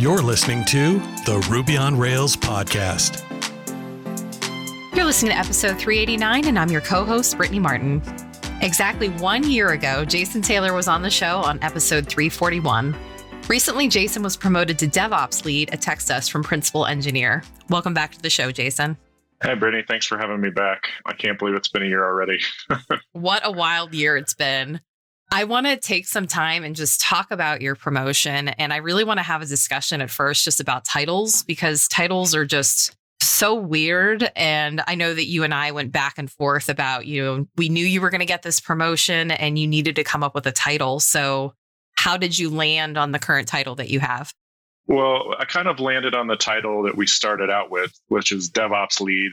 You're listening to the Ruby on Rails podcast. You're listening to episode 389, and I'm your co host, Brittany Martin. Exactly one year ago, Jason Taylor was on the show on episode 341. Recently, Jason was promoted to DevOps lead at TextUs from principal engineer. Welcome back to the show, Jason. Hey, Brittany, thanks for having me back. I can't believe it's been a year already. what a wild year it's been. I want to take some time and just talk about your promotion. And I really want to have a discussion at first just about titles because titles are just so weird. And I know that you and I went back and forth about, you know, we knew you were going to get this promotion and you needed to come up with a title. So, how did you land on the current title that you have? Well, I kind of landed on the title that we started out with, which is DevOps lead.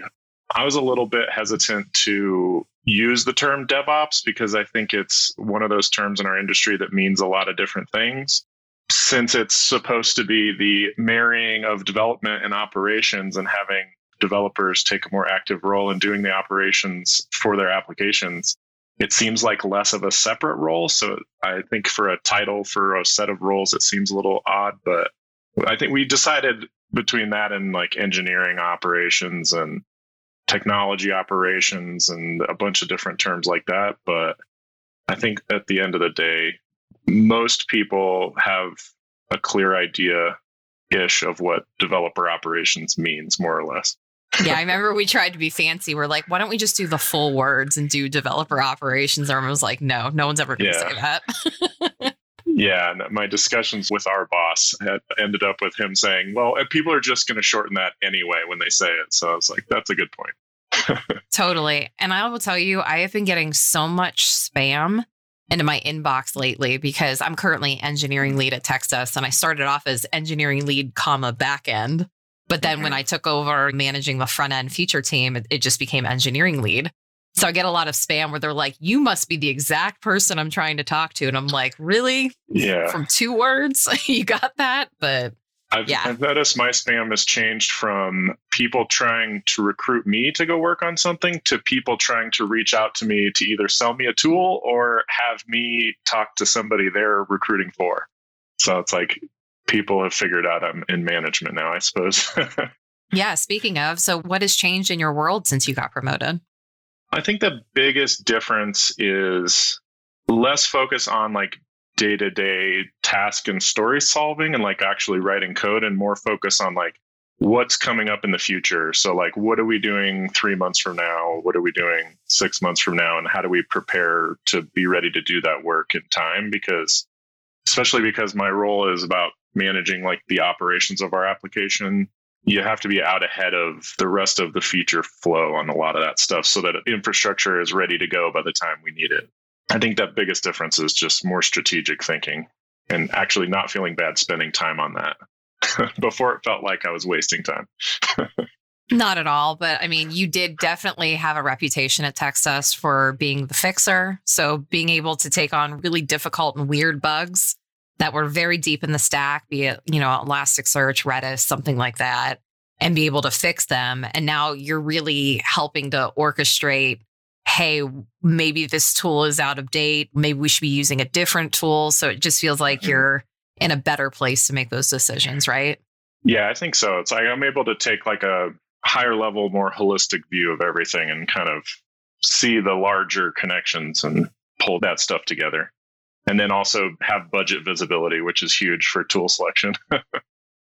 I was a little bit hesitant to use the term DevOps because I think it's one of those terms in our industry that means a lot of different things. Since it's supposed to be the marrying of development and operations and having developers take a more active role in doing the operations for their applications, it seems like less of a separate role. So I think for a title for a set of roles, it seems a little odd, but I think we decided between that and like engineering operations and technology operations and a bunch of different terms like that. But I think at the end of the day, most people have a clear idea ish of what developer operations means, more or less. yeah, I remember we tried to be fancy. We're like, why don't we just do the full words and do developer operations? Everyone was like, no, no one's ever going to yeah. say that. yeah, and my discussions with our boss had ended up with him saying, well, people are just going to shorten that anyway when they say it. So I was like, that's a good point. totally. And I will tell you, I have been getting so much spam into my inbox lately because I'm currently engineering lead at TextUs and I started off as engineering lead, comma backend. But then mm-hmm. when I took over managing the front end feature team, it, it just became engineering lead. So I get a lot of spam where they're like, you must be the exact person I'm trying to talk to. And I'm like, really? Yeah. From two words? you got that? But I've, yeah. I've noticed my spam has changed from people trying to recruit me to go work on something to people trying to reach out to me to either sell me a tool or have me talk to somebody they're recruiting for. So it's like people have figured out I'm in management now, I suppose. yeah. Speaking of, so what has changed in your world since you got promoted? I think the biggest difference is less focus on like day to day task and story solving and like actually writing code and more focus on like what's coming up in the future. So, like, what are we doing three months from now? What are we doing six months from now? And how do we prepare to be ready to do that work in time? Because, especially because my role is about managing like the operations of our application, you have to be out ahead of the rest of the feature flow on a lot of that stuff so that infrastructure is ready to go by the time we need it. I think that biggest difference is just more strategic thinking and actually not feeling bad spending time on that. Before it felt like I was wasting time. Not at all. But I mean, you did definitely have a reputation at TextUs for being the fixer. So being able to take on really difficult and weird bugs that were very deep in the stack, be it, you know, Elasticsearch, Redis, something like that, and be able to fix them. And now you're really helping to orchestrate hey, maybe this tool is out of date. Maybe we should be using a different tool. So it just feels like mm-hmm. you're in a better place to make those decisions, right? Yeah, I think so. It's like I'm able to take like a higher level, more holistic view of everything and kind of see the larger connections and pull that stuff together. And then also have budget visibility, which is huge for tool selection.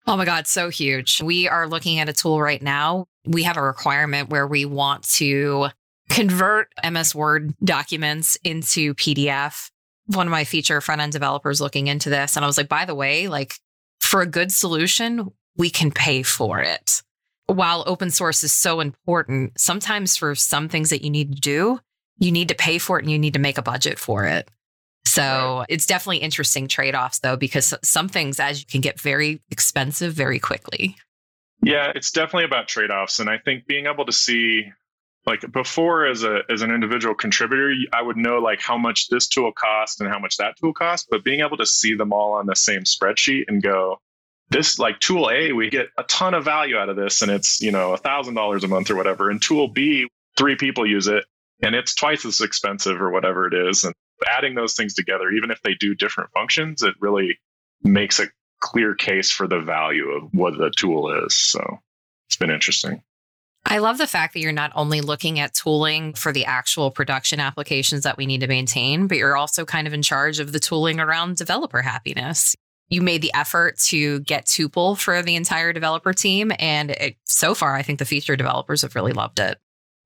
oh my God, so huge. We are looking at a tool right now. We have a requirement where we want to convert MS Word documents into PDF. One of my feature front end developers looking into this. And I was like, by the way, like for a good solution, we can pay for it. While open source is so important, sometimes for some things that you need to do, you need to pay for it and you need to make a budget for it. So it's definitely interesting trade offs though, because some things as you can get very expensive very quickly. Yeah, it's definitely about trade offs. And I think being able to see like before as a as an individual contributor i would know like how much this tool cost and how much that tool cost but being able to see them all on the same spreadsheet and go this like tool a we get a ton of value out of this and it's you know a thousand dollars a month or whatever and tool b three people use it and it's twice as expensive or whatever it is and adding those things together even if they do different functions it really makes a clear case for the value of what the tool is. So it's been interesting. I love the fact that you're not only looking at tooling for the actual production applications that we need to maintain, but you're also kind of in charge of the tooling around developer happiness. You made the effort to get Tuple for the entire developer team. And it, so far, I think the feature developers have really loved it.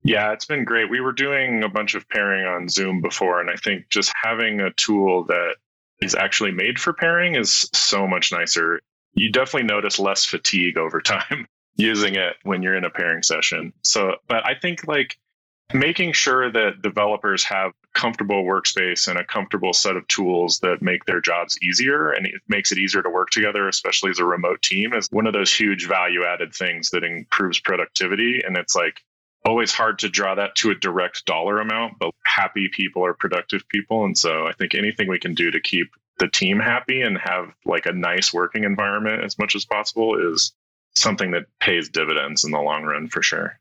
Yeah, it's been great. We were doing a bunch of pairing on Zoom before, and I think just having a tool that is actually made for pairing is so much nicer. You definitely notice less fatigue over time using it when you're in a pairing session. So, but I think like making sure that developers have a comfortable workspace and a comfortable set of tools that make their jobs easier and it makes it easier to work together especially as a remote team is one of those huge value added things that improves productivity and it's like always hard to draw that to a direct dollar amount but happy people are productive people and so i think anything we can do to keep the team happy and have like a nice working environment as much as possible is something that pays dividends in the long run for sure.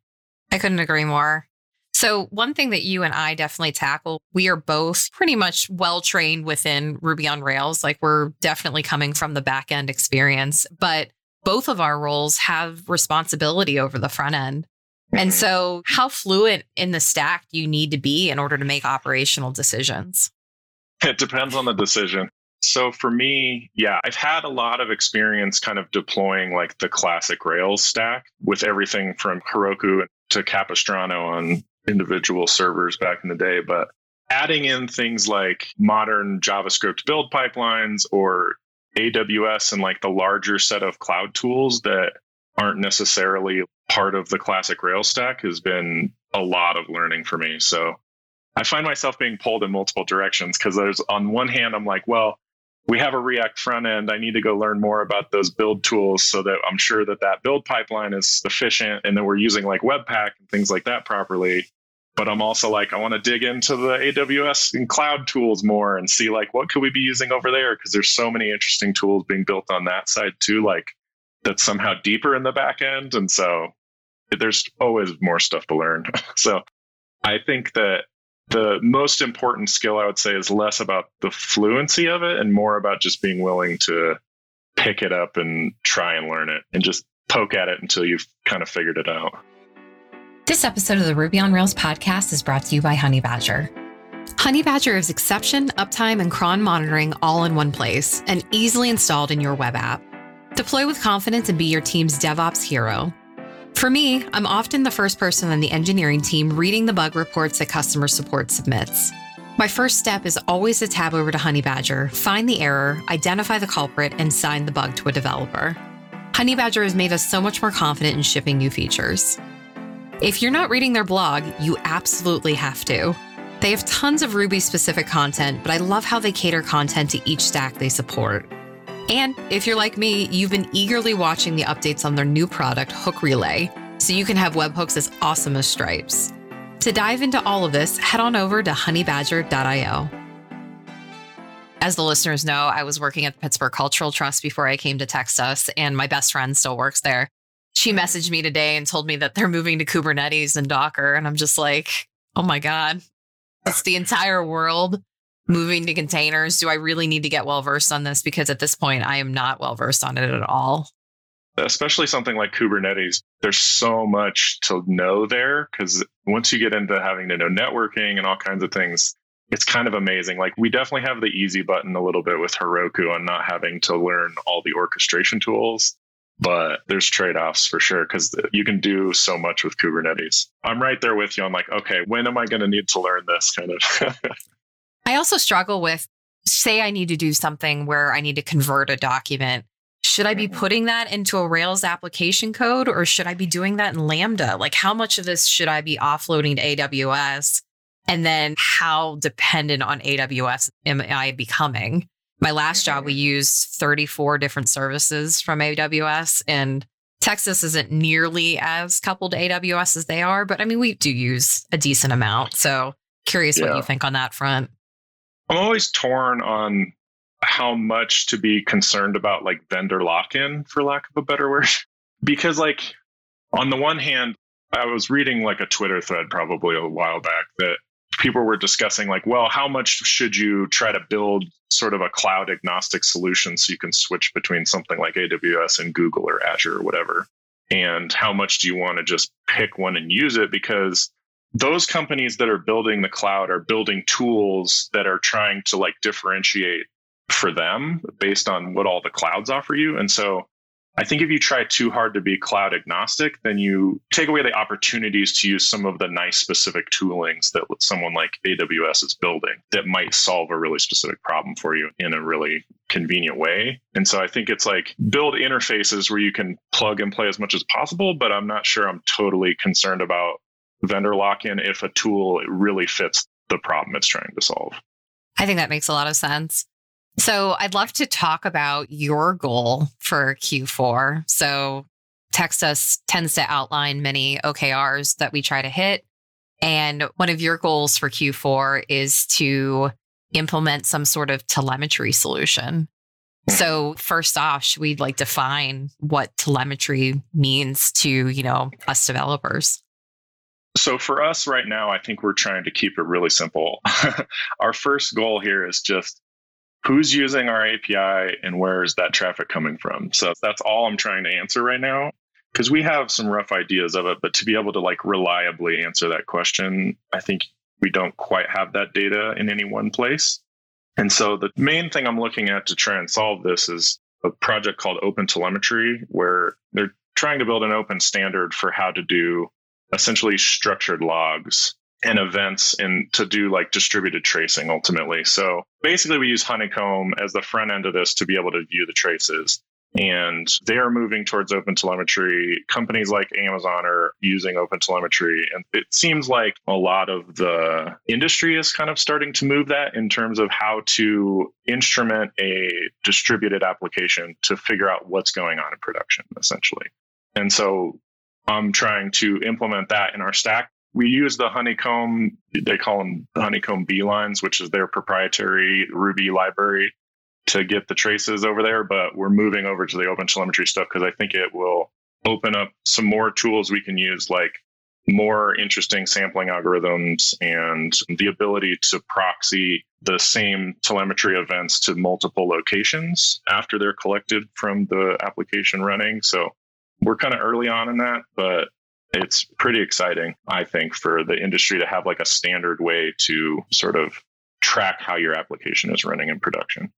I couldn't agree more. So, one thing that you and I definitely tackle, we are both pretty much well trained within Ruby on Rails. Like, we're definitely coming from the back end experience, but both of our roles have responsibility over the front end. And so, how fluent in the stack do you need to be in order to make operational decisions? It depends on the decision. So for me, yeah, I've had a lot of experience kind of deploying like the classic Rails stack with everything from Heroku to Capistrano on individual servers back in the day. But adding in things like modern JavaScript build pipelines or AWS and like the larger set of cloud tools that aren't necessarily part of the classic Rails stack has been a lot of learning for me. So I find myself being pulled in multiple directions because there's on one hand, I'm like, well, we have a React front end. I need to go learn more about those build tools so that I'm sure that that build pipeline is efficient and that we're using like Webpack and things like that properly. But I'm also like, I want to dig into the AWS and cloud tools more and see like what could we be using over there because there's so many interesting tools being built on that side too, like that's somehow deeper in the back end. And so there's always more stuff to learn. so I think that the most important skill I would say is less about the fluency of it and more about just being willing to pick it up and try and learn it and just poke at it until you've kind of figured it out. This episode of the Ruby on Rails podcast is brought to you by Honeybadger. Honeybadger is exception, uptime, and cron monitoring all in one place and easily installed in your web app. Deploy with confidence and be your team's DevOps hero. For me, I'm often the first person on the engineering team reading the bug reports that customer support submits. My first step is always to tab over to Honeybadger, find the error, identify the culprit, and sign the bug to a developer. Honeybadger has made us so much more confident in shipping new features. If you're not reading their blog, you absolutely have to. They have tons of Ruby specific content, but I love how they cater content to each stack they support. And if you're like me, you've been eagerly watching the updates on their new product, Hook Relay, so you can have webhooks as awesome as Stripes. To dive into all of this, head on over to honeybadger.io. As the listeners know, I was working at the Pittsburgh Cultural Trust before I came to TextUs, and my best friend still works there. She messaged me today and told me that they're moving to Kubernetes and Docker. And I'm just like, oh my God, it's the entire world moving to containers? Do I really need to get well versed on this? Because at this point, I am not well versed on it at all. Especially something like Kubernetes, there's so much to know there because once you get into having to know networking and all kinds of things, it's kind of amazing. Like we definitely have the easy button a little bit with Heroku on not having to learn all the orchestration tools, but there's trade-offs for sure because you can do so much with Kubernetes. I'm right there with you. I'm like, okay, when am I going to need to learn this kind of? I also struggle with say I need to do something where I need to convert a document. Should I be mm-hmm. putting that into a Rails application code or should I be doing that in Lambda? Like, how much of this should I be offloading to AWS? And then how dependent on AWS am I becoming? My last job, we mm-hmm. used 34 different services from AWS, and TextUs isn't nearly as coupled to AWS as they are, but I mean, we do use a decent amount. So, curious yeah. what you think on that front. I'm always torn on how much to be concerned about like vendor lock-in for lack of a better word because like on the one hand I was reading like a Twitter thread probably a while back that people were discussing like, well, how much should you try to build sort of a cloud agnostic solution so you can switch between something like AWS and Google or Azure or whatever? And how much do you want to just pick one and use it? Because those companies that are building the cloud are building tools that are trying to like differentiate for them based on what all the clouds offer you. And so I think if you try too hard to be cloud agnostic, then you take away the opportunities to use some of the nice specific toolings that someone like AWS is building that might solve a really specific problem for you in a really convenient way. And so I think it's like build interfaces where you can plug and play as much as possible, but I'm not sure I'm totally concerned about vendor lock in if a tool really fits the problem it's trying to solve. I think that makes a lot of sense. So I'd love to talk about your goal for Q4. So TextUs tends to outline many OKRs that we try to hit. And one of your goals for Q4 is to implement some sort of telemetry solution. Hmm. So first off, should we like to define what telemetry means to, you know, us developers? So for us right now, I think we're trying to keep it really simple. Our first goal here is just who's using our API and where is that traffic coming from? So that's all I'm trying to answer right now because we have some rough ideas of it, but to be able to like reliably answer that question, I think we don't quite have that data in any one place. And so the main thing I'm looking at to try and solve this is a project called Open Telemetry, where they're trying to build an open standard for how to do essentially structured logs and events and to do like distributed tracing ultimately. So basically, we use Honeycomb as the front end of this to be able to view the traces. And they are moving towards open telemetry. Companies like Amazon are using open telemetry. And it seems like a lot of the industry is kind of starting to move that in terms of how to instrument a distributed application to figure out what's going on in production, essentially. And so I'm trying to implement that in our stack. We use the honeycomb they call them honeycomb beelines which is their proprietary ruby library to get the traces over there but we're moving over to the open telemetry stuff because i think it will open up some more tools we can use like more interesting sampling algorithms and the ability to proxy the same telemetry events to multiple locations after they're collected from the application running. So we're kind of early on in that but it's pretty exciting, I think, for the industry to have like a standard way to sort of track how your application is running in production.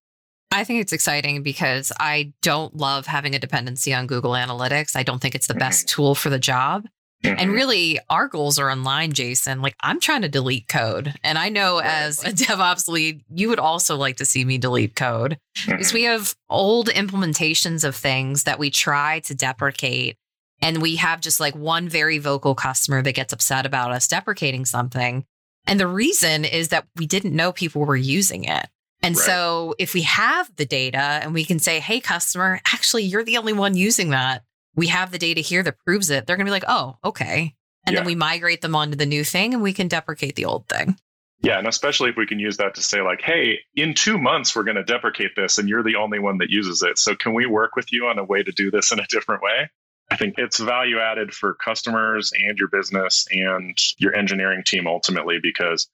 I think it's exciting because I don't love having a dependency on Google Analytics. I don't think it's the mm-hmm. best tool for the job. Mm-hmm. And really, our goals are online, Jason. Like, I'm trying to delete code. And I know right. as a DevOps lead, you would also like to see me delete code mm-hmm. because we have old implementations of things that we try to deprecate and we have just like one very vocal customer that gets upset about us deprecating something. And the reason is that we didn't know people were using it. And right. so if we have the data and we can say, hey, customer, actually, you're the only one using that. We have the data here that proves it. They're going to be like, oh, okay. And yeah. then we migrate them onto the new thing and we can deprecate the old thing. Yeah. And especially if we can use that to say, like, hey, in two months, we're going to deprecate this and you're the only one that uses it. So can we work with you on a way to do this in a different way? I think it's value added for customers and your business and your engineering team ultimately because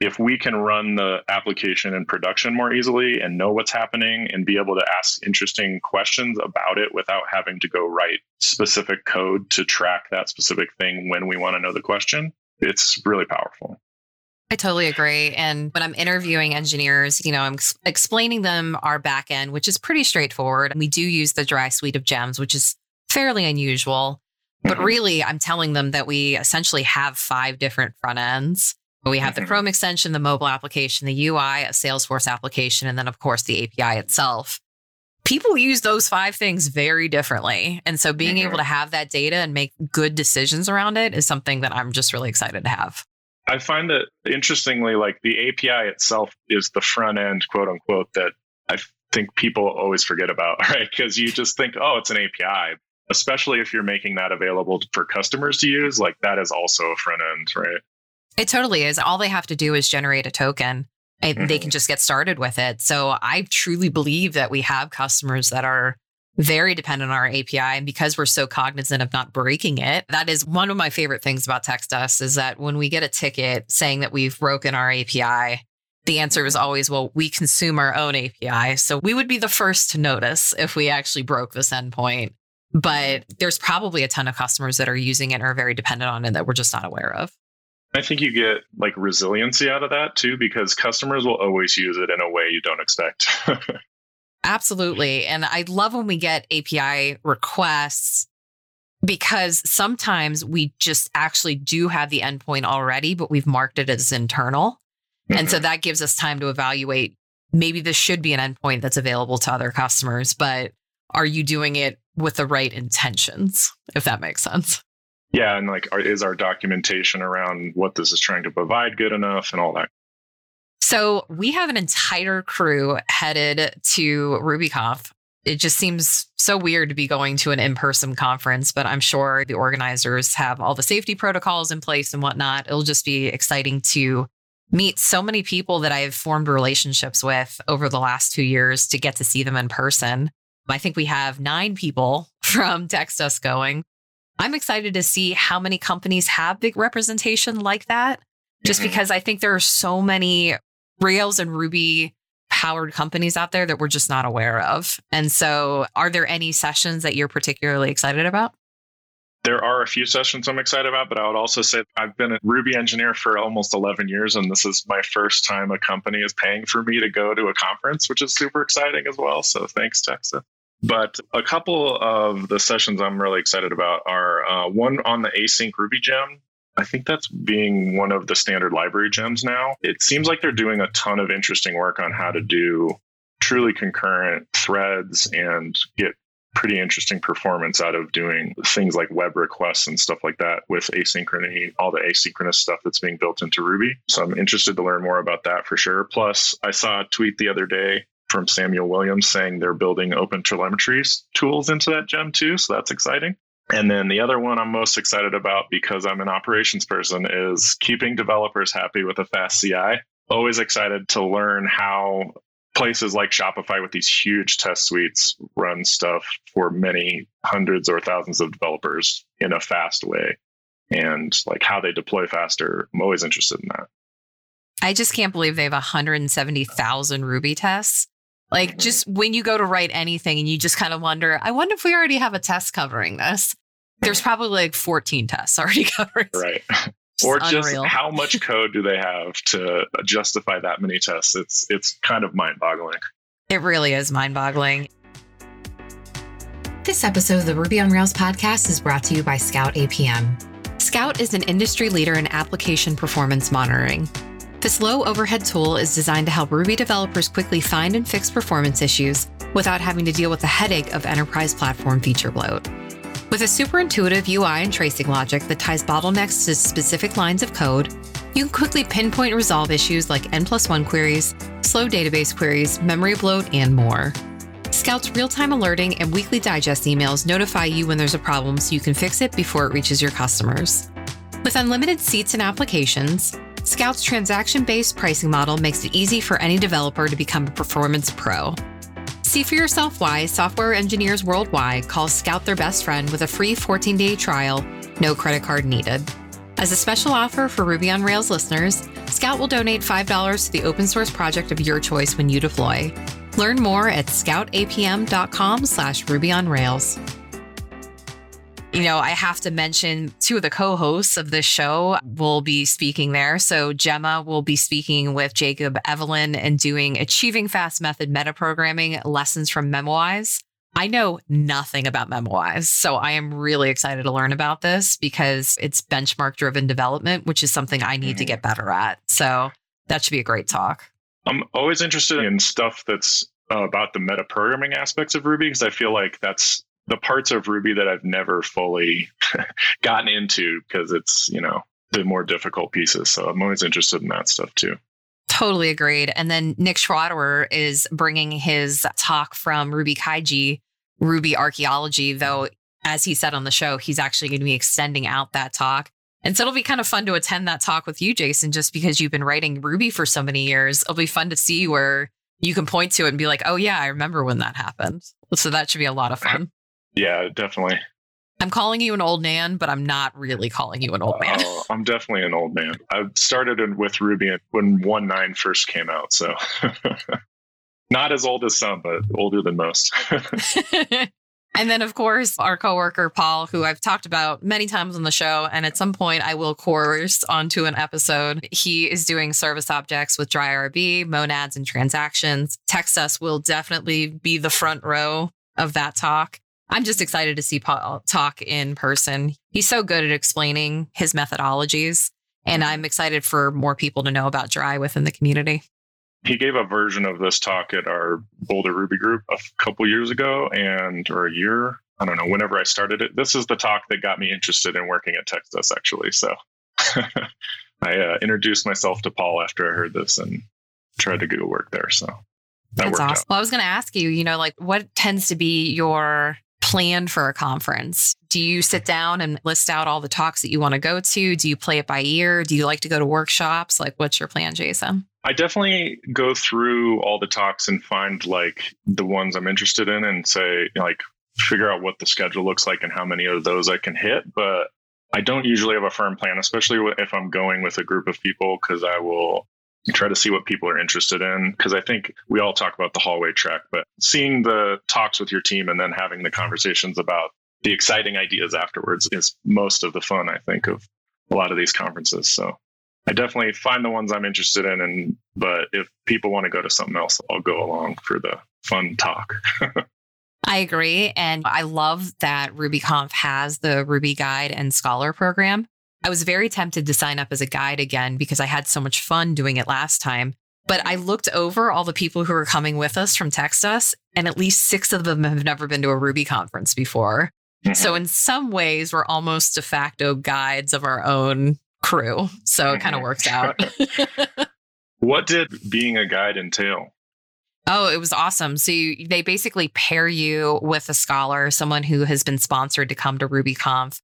if we can run the application in production more easily and know what's happening and be able to ask interesting questions about it without having to go write specific code to track that specific thing when we want to know the question, it's really powerful. I totally agree. And when I'm interviewing engineers, you know, I'm explaining them our backend, which is pretty straightforward. We do use the dry suite of gems, which is fairly unusual. But mm-hmm. really, I'm telling them that we essentially have five different front ends. We have mm-hmm. the Chrome extension, the mobile application, the UI, a Salesforce application, and then, of course, the API itself. People use those five things very differently. And so being mm-hmm. able to have that data and make good decisions around it is something that I'm just really excited to have. I find that interestingly, like the API itself is the front end, quote unquote, that I think people always forget about, right? Because you just think, oh, it's an API especially if you're making that available for customers to use, like that is also a front end, right? It totally is. All they have to do is generate a token and mm-hmm. they can just get started with it. So I truly believe that we have customers that are very dependent on our API. And because we're so cognizant of not breaking it, that is one of my favorite things about TextUs is that when we get a ticket saying that we've broken our API, the answer is always, well, we consume our own API. So we would be the first to notice if we actually broke this endpoint. But there's probably a ton of customers that are using it and are very dependent on it that we're just not aware of. I think you get like resiliency out of that too, because customers will always use it in a way you don't expect. Absolutely. And I love when we get API requests because sometimes we just actually do have the endpoint already, but we've marked it as internal. Mm-hmm. And so mm-hmm. that gives us time to evaluate maybe this should be an endpoint that's available to other customers, but are you doing it with the right intentions, if that makes sense? Yeah. And like, are, is our documentation around what this is trying to provide good enough and all that so we have an entire crew headed to RubyConf. It just seems so weird to be going to an in person conference, but I'm sure the organizers have all the safety protocols in place and whatnot. It'll just be exciting to meet so many people that I've formed relationships with over the last two years to get to see them in person. I think we have nine people from TextUs going. I'm excited to see how many companies have big representation like that, just mm-hmm. because I think there are so many Rails and Ruby powered companies out there that we're just not aware of. And so, are there any sessions that you're particularly excited about? There are a few sessions I'm excited about, but I would also say I've been a Ruby engineer for almost 11 years, and this is my first time a company is paying for me to go to a conference, which is super exciting as well. So thanks, TextUs. But a couple of the sessions I'm really excited about are uh, one on the async Ruby gem I think that's being one of the standard library gems now. It seems like they're doing a ton of interesting work on how to do truly concurrent threads and get pretty interesting performance out of doing things like web requests and stuff like that with asynchrony, all the asynchronous stuff that's being built into Ruby. So I'm interested to learn more about that for sure. Plus, I saw a tweet the other day from Samuel Williams saying they're building open telemetry tools into that gem too. So that's exciting. And then the other one I'm most excited about because I'm an operations person is keeping developers happy with a fast CI. Always excited to learn how places like Shopify with these huge test suites run stuff for many hundreds or thousands of developers in a fast way and like how they deploy faster. I'm always interested in that. I just can't believe they have 170,000 Ruby tests. Like, mm-hmm. just when you go to write anything and you just kind of wonder, I wonder if we already have a test covering this there's probably like 14 tests already covered. Right. or just unreal. how much code do they have to justify that many tests? It's it's kind of mind-boggling. It really is mind-boggling. This episode of the Ruby on Rails podcast is brought to you by Scout APM. Scout is an industry leader in application performance monitoring. This low overhead tool is designed to help Ruby developers quickly find and fix performance issues without having to deal with the headache of enterprise platform feature bloat. With a super intuitive UI and tracing logic that ties bottlenecks to specific lines of code, you can quickly pinpoint resolve issues like N plus one queries, slow database queries, memory bloat, and more. Scout's real time alerting and weekly digest emails notify you when there's a problem so you can fix it before it reaches your customers. With unlimited seats and applications, Scout's transaction based pricing model makes it easy for any developer to become a performance pro. See for yourself why software engineers worldwide call Scout their best friend with a free 14 day trial, no credit card needed. As a special offer for Ruby on Rails listeners, Scout will donate $5 to the open source project of your choice when you deploy. Learn more at scoutapm.com slash Ruby on Rails you know, I have to mention two of the co hosts of this show will be speaking there. So Jemma will be speaking with Jacob Evelyn and doing Achieving Fast Method Metaprogramming Lessons from MemoWise. I know nothing about MemoWise, so I am really excited to learn about this because it's benchmark driven development, which is something I need mm-hmm. to get better at. So that should be a great talk. I'm always interested in stuff that's uh, about the metaprogramming aspects of Ruby because I feel like that's the parts of Ruby that I've never fully gotten into because it's, you know, the more difficult pieces. So I'm always interested in that stuff too. Totally agreed. And then Nick Schwaderer is bringing his talk from Ruby Kaigi, Ruby Archaeology, though, as he said on the show, he's actually going to be extending out that talk. And so it'll be kind of fun to attend that talk with you, Jason, just because you've been writing Ruby for so many years. It'll be fun to see where you can point to it and be like, oh, yeah, I remember when that happened. So that should be a lot of fun. Yeah, definitely. I'm calling you an old man, but I'm not really calling you an old man. Oh, I'm definitely an old man. I started in, with Ruby when 1.9 first came out. So not as old as some, but older than most. And then, of course, our coworker, Paul, who I've talked about many times on the show. And at some point, I will course onto an episode. He is doing service objects with DryRB, monads, and transactions. TextUs will definitely be the front row of that talk. I'm just excited to see Paul talk in person. He's so good at explaining his methodologies. And I'm excited for more people to know about dry within the community he gave a version of this talk at our Boulder Ruby group a couple years ago, and or a year. I don't know. Whenever I started it, this is the talk that got me interested in working at TextUs Actually, so I uh, introduced myself to Paul after I heard this and tried to go work there. So that That's awesome. out. Well, I was going to ask you, you know, like what tends to be your plan for a conference? Do you sit down and list out all the talks that you want to go to? Do you play it by ear? Do you like to go to workshops? Like, what's your plan, Jason? I definitely go through all the talks and find like the ones I'm interested in and say like figure out what the schedule looks like and how many of those I can hit. But I don't usually have a firm plan, especially if I'm going with a group of people, because I will try to see what people are interested in. Because I think we all talk about the hallway track, but seeing the talks with your team and then having the conversations about the exciting ideas afterwards is most of the fun, I think, of a lot of these conferences. So I definitely find the ones I'm interested in, and but if people want to go to something else, I'll go along for the fun talk. I agree. And I love that RubyConf has the Ruby Guide and Scholar program. I was very tempted to sign up as a guide again because I had so much fun doing it last time. But I looked over all the people who were coming with us from TextUs, and at least six of them have never been to a Ruby conference before. Mm-hmm. So, in some ways, we're almost de facto guides of our own crew. So, it kind of mm-hmm. works out. what did being a guide entail? Oh, it was awesome. So you, they basically pair you with a scholar, someone who has been sponsored to come to RubyConf,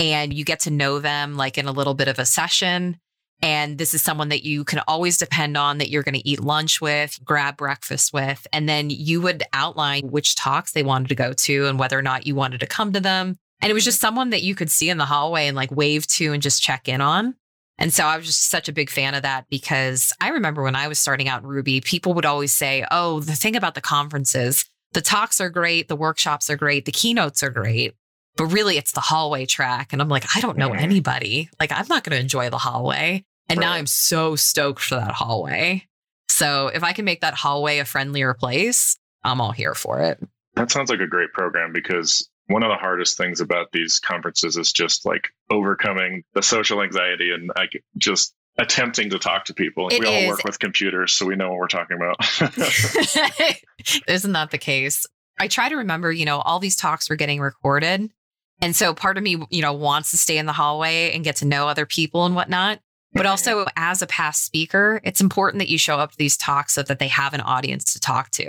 and you get to know them like in a little bit of a session. And this is someone that you can always depend on that you're going to eat lunch with, grab breakfast with. And then you would outline which talks they wanted to go to and whether or not you wanted to come to them. And it was just someone that you could see in the hallway and like wave to and just check in on. And so I was just such a big fan of that because I remember when I was starting out in Ruby, people would always say, Oh, the thing about the conferences, the talks are great, the workshops are great, the keynotes are great, but really it's the hallway track. And I'm like, I don't know anybody. Like, I'm not going to enjoy the hallway. And now I'm so stoked for that hallway. So if I can make that hallway a friendlier place, I'm all here for it. That sounds like a great program because one of the hardest things about these conferences is just like overcoming the social anxiety and like just attempting to talk to people. We all is. work with computers, so we know what we're talking about. Isn't that the case? I try to remember, you know, all these talks were getting recorded. And so part of me, you know, wants to stay in the hallway and get to know other people and whatnot. But also, as a past speaker, it's important that you show up to these talks so that they have an audience to talk to.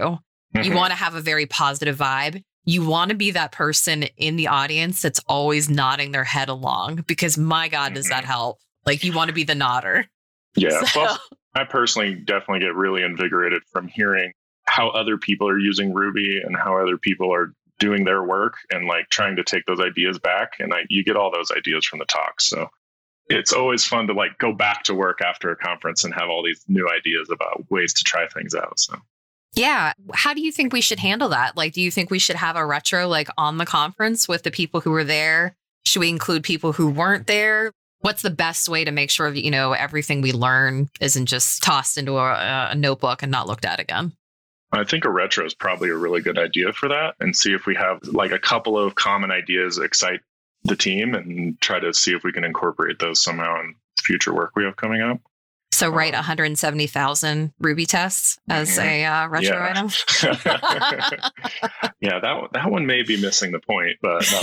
You Mhm. want to have a very positive vibe. You want to be that person in the audience that's always nodding their head along because my God, does that help? Like, you want to be the nodder. yeah. So- Plus, I personally definitely get really invigorated from hearing how other people are using Ruby and how other people are doing their work and like trying to take those ideas back. And I, you get all those ideas from the talks. So it's always fun to like go back to work after a conference and have all these new ideas about ways to try things out. So Yeah. How do you think we should handle that? Like, do you think we should have a retro like on the conference with the people who were there? Should we include people who weren't there? What's the best way to make sure that, you know, everything we learn isn't just tossed into a, a notebook and not looked at again? I think a retro is probably a really good idea for that and see if we have like a couple of common ideas excite the team and try to see if we can incorporate those somehow in future work we have coming up. So write 170,000 Ruby tests as a uh, retro Yeah. item. yeah, that one- that one may be missing the point, but no.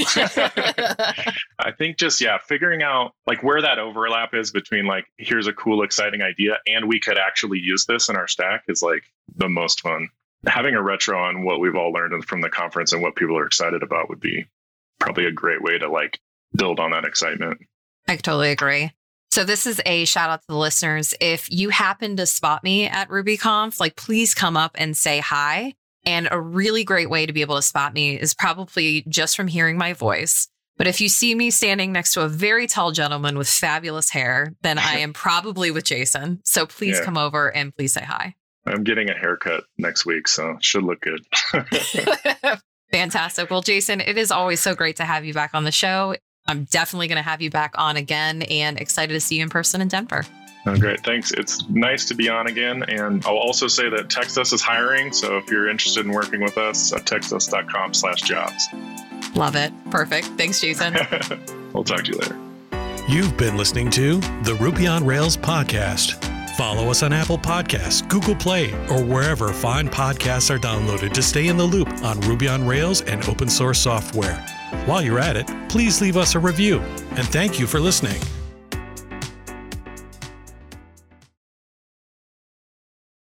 I think just yeah, figuring out like where that overlap is between like here's a cool exciting idea and we could actually use this in our stack is like the most fun. Having a retro on what we've all learned from the conference and what people are excited about would be probably a great way to like build on that excitement. I totally agree. So this is a shout out to the listeners. If you happen to spot me at RubyConf, like please come up and say hi. And a really great way to be able to spot me is probably just from hearing my voice. But if you see me standing next to a very tall gentleman with fabulous hair, then I am probably with Jason. So please Yeah. come over and please say hi. I'm getting a haircut next week, so it should look good. Fantastic. Well, Jason, it is always so great to have you back on the show. I'm definitely going to have you back on again and excited to see you in person in Denver. Oh, great. Thanks. It's nice to be on again. And I'll also say that TextUs is hiring. So if you're interested in working with us, uh, textus.com slash jobs. Love it. Perfect. Thanks, Jason. we'll talk to you later. You've been listening to the Ruby on Rails podcast. Follow us on Apple Podcasts, Google Play, or wherever fine podcasts are downloaded to stay in the loop on Ruby on Rails and open source software. While you're at it, please leave us a review. And thank you for listening.